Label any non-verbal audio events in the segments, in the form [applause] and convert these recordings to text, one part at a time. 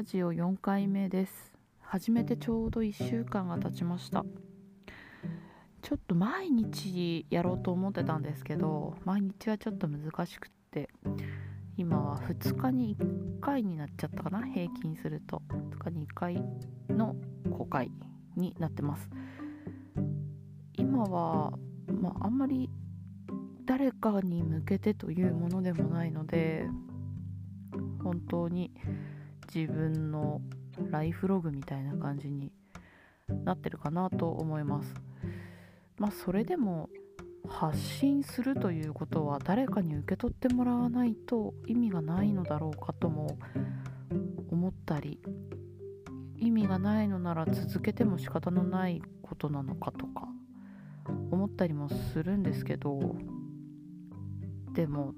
ラジオ4回目です。始めてちょうど1週間が経ちました。ちょっと毎日やろうと思ってたんですけど毎日はちょっと難しくって今は2日に1回になっちゃったかな？平均すると。2日に1回の公開になってます。今は、まあ、あんまり誰かに向けてというものでもないので本当に自分のライフログみたいな感じになってるかなと思います。まあそれでも発信するということは誰かに受け取ってもらわないと意味がないのだろうかとも思ったり意味がないのなら続けても仕方のないことなのかとか思ったりもするんですけどでも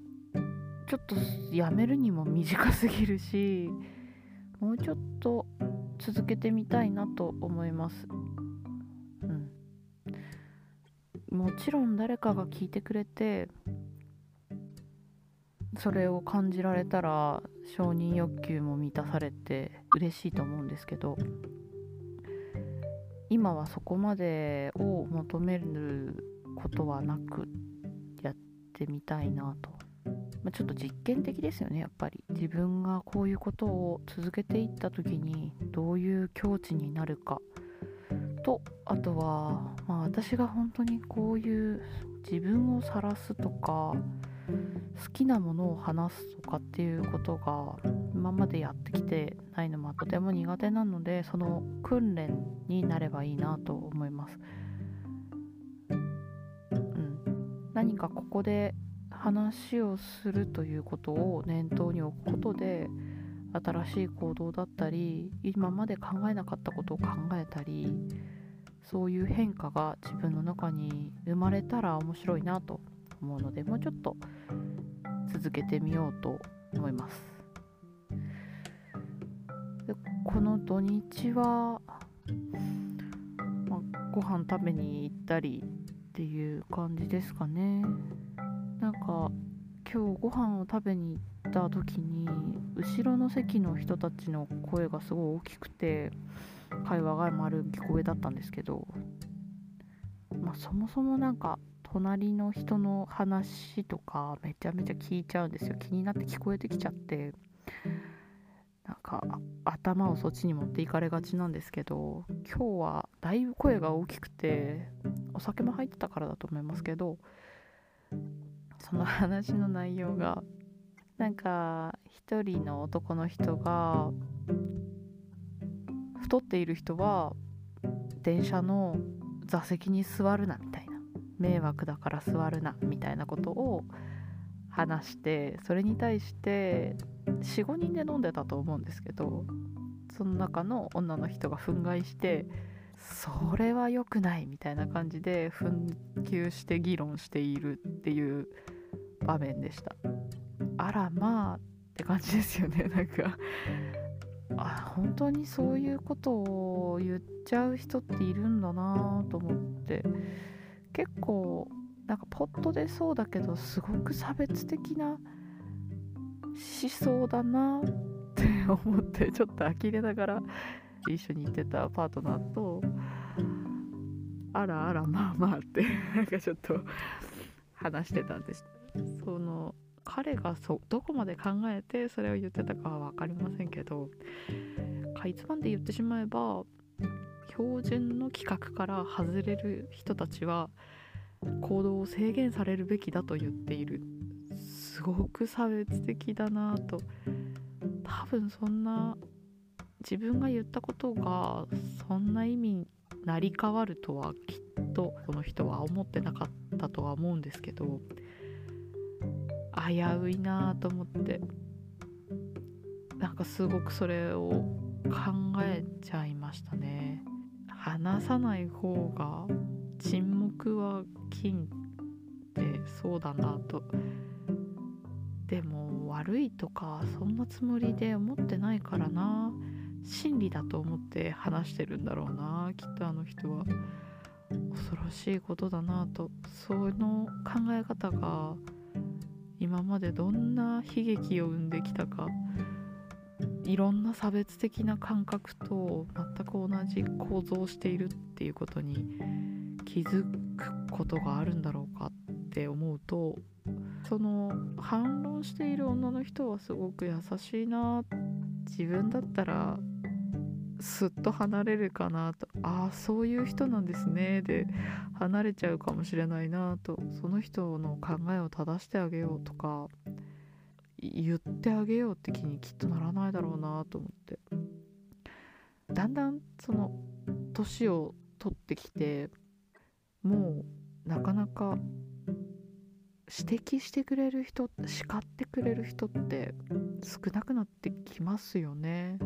ちょっとやめるにも短すぎるしもうちょっと続けてみたいなと思います。うん。もちろん誰かが聞いてくれてそれを感じられたら承認欲求も満たされて嬉しいと思うんですけど今はそこまでを求めることはなくやってみたいなとまあ、ちょっと実験的ですよねやっぱり。自分がこういうことを続けていった時にどういう境地になるか。とあとは、まあ、私が本当にこういう自分を晒すとか好きなものを話すとかっていうことが今までやってきてないのもとても苦手なのでその訓練になればいいなと思います。うん、何かここで話をするということを念頭に置くことで新しい行動だったり今まで考えなかったことを考えたりそういう変化が自分の中に生まれたら面白いなと思うのでもうちょっと続けてみようと思います。でこの土日は、まあ、ご飯食べに行ったりっていう感じですかね。なんか今日ご飯を食べに行った時に後ろの席の人たちの声がすごい大きくて会話が丸聞こえだったんですけど、まあ、そもそもなんか隣の人の話とかめちゃめちゃ聞いちゃうんですよ。気になって聞こえてきちゃってなんか頭をそっちに持っていかれがちなんですけど今日はだいぶ声が大きくてお酒も入ってたからだと思いますけどその話の内容がなんか一人の男の人が太っている人は電車の座席に座るなみたいな。迷惑だから座るなみたいなことを話してそれに対して45人で飲んでたと思うんですけどその中の女の人が憤慨してそれは良くないみたいな感じで紛糾して議論しているっていう場面でした。あらまあって感じですよね。[laughs] なんかあ本当にそういうことを言っちゃう人っているんだなと思って。結構なんかポットでそうだけどすごく差別的な思想だなって思ってちょっと呆れながら一緒に行ってたパートナーとあらあらまあまあってなんかちょっと話してたんです。その彼がそどこまで考えてそれを言ってたかは分かりませんけどかいつまんで言ってしまえば標準の規格から外れる人たちは行動を制限されるべきだと言っている。すごく差別的だなと。多分そんな自分が言ったことがそんな意味になり変わるとはきっとこの人は思ってなかったとは思うんですけど危ういなと思ってなんかすごくそれを考えちゃいましたね。話さない方が沈黙は金ってそうだなと。でも悪いとかそんなつもりで思ってないからな。真理だと思って話してるんだろうなきっとあの人は。恐ろしいことだなと。その考え方が今までどんな悲劇を生んできたか。いろんな差別的な感覚と全く同じ構造をしているっていうことに気づくことがあるんだろうかって思うとその反論している女の人はすごく優しいな自分だったらすっと離れるかなと。ああそういう人なんですね。で離れちゃうかもしれないなと。その人の考えを正してあげようとか言ってあげようって気にきっとならないだろうなと思って。だんだんその年を取ってきてもうなかなか指摘してくれる人叱ってくれる人って少なくなってきますよね。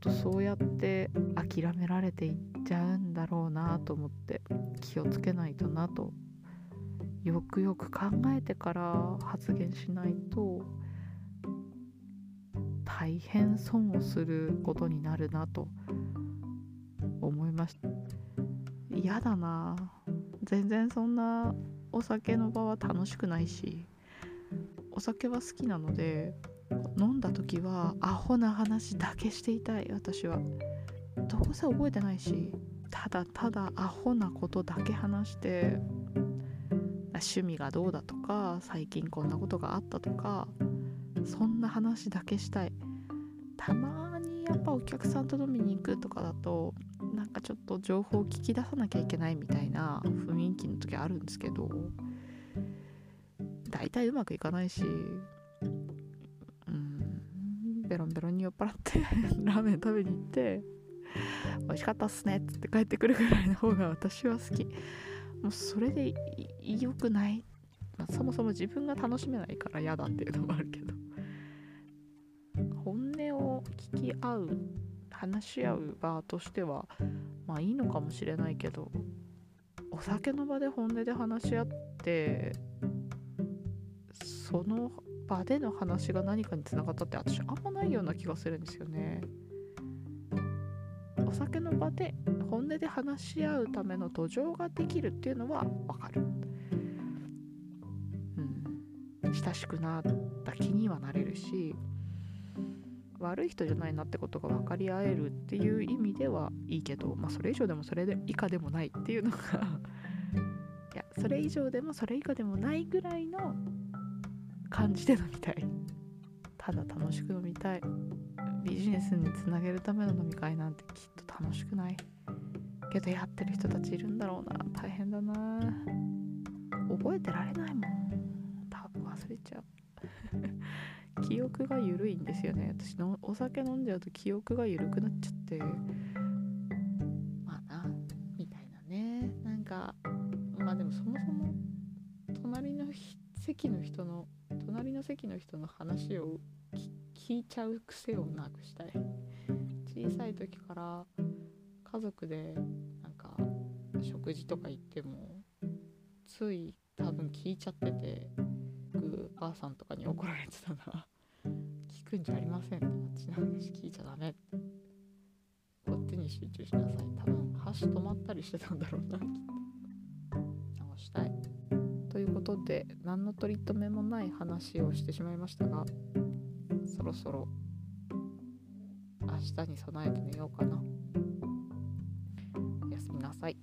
とそうやって諦められていっちゃうんだろうなと思って気をつけないとなと。よくよく考えてから発言しないと大変損をすることになるなと思いました。嫌だな。全然そんなお酒の場は楽しくないしお酒は好きなので飲んだ時はアホな話だけしていたい私は。どうせ覚えてないしただただアホなことだけ話して趣味がどうだとか最近こんなことがあったとかそんな話だけしたい。たまにやっぱお客さんと飲みに行くとかだとかちょっと情報を聞き出さなきゃいけないみたいな雰囲気の時あるんですけど大体うまくいかないしうんベロンベロンに酔っ払って [laughs] ラーメン食べに行って美味しかったっすねっつって帰ってくるぐらいの方が私は好き。もうそれで良くない、まあ、そもそも自分が楽しめないから嫌だっていうのもあるけど。本音を聞き合う話し合う場としてはまあいいのかもしれないけどお酒の場で本音で話し合ってその場での話が何かにつながったって私あんまないような気がするんですよね。お酒の場で本音で話し合うための土壌ができるっていうのはわかる。うん、親しくなった気にはなれるし悪い人じゃないなってことが分かり合えるっていう意味ではいいけど、まあ、それ以上でもそれ以下でもないっていうのがいやそれ以上でもそれ以下でもないぐらいの感じで飲みたい。ただ楽しく飲みたい。ビジネスにつなげるための飲み会なんてきっと楽しくない。けどやってる人たちいるんだろうな。大変だな。覚えてられないもん。多分忘れちゃう。記憶が緩いんですよね。私のお酒飲んじゃうと記憶が緩くなっちゃって。まあなみたいなね。なんかまあでもそもそも隣の席の人の隣の席の人の話を聞いちゃう癖をなくしたい。小さい時から家族でなんか食事とか行ってもつい多分聞いちゃってて僕母さんとかに怒られてたな。くんじゃありません。あっちの話聞いちゃダメ。こっちに集中しなさい。多分箸止まったりしてたんだろうな。きっと直したい。ということで何の取り留めもない話をしてしまいましたがそろそろ明日に備えて寝ようかな。おやすみなさい。